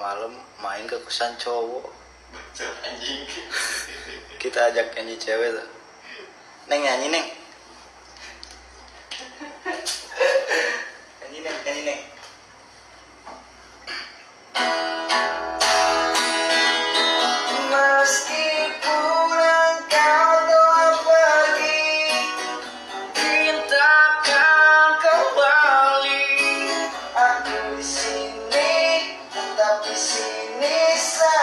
malam main ke kosan cowok. Anjing. Kita ajak nyanyi cewek tuh. Neng nyanyi neng te necessitar.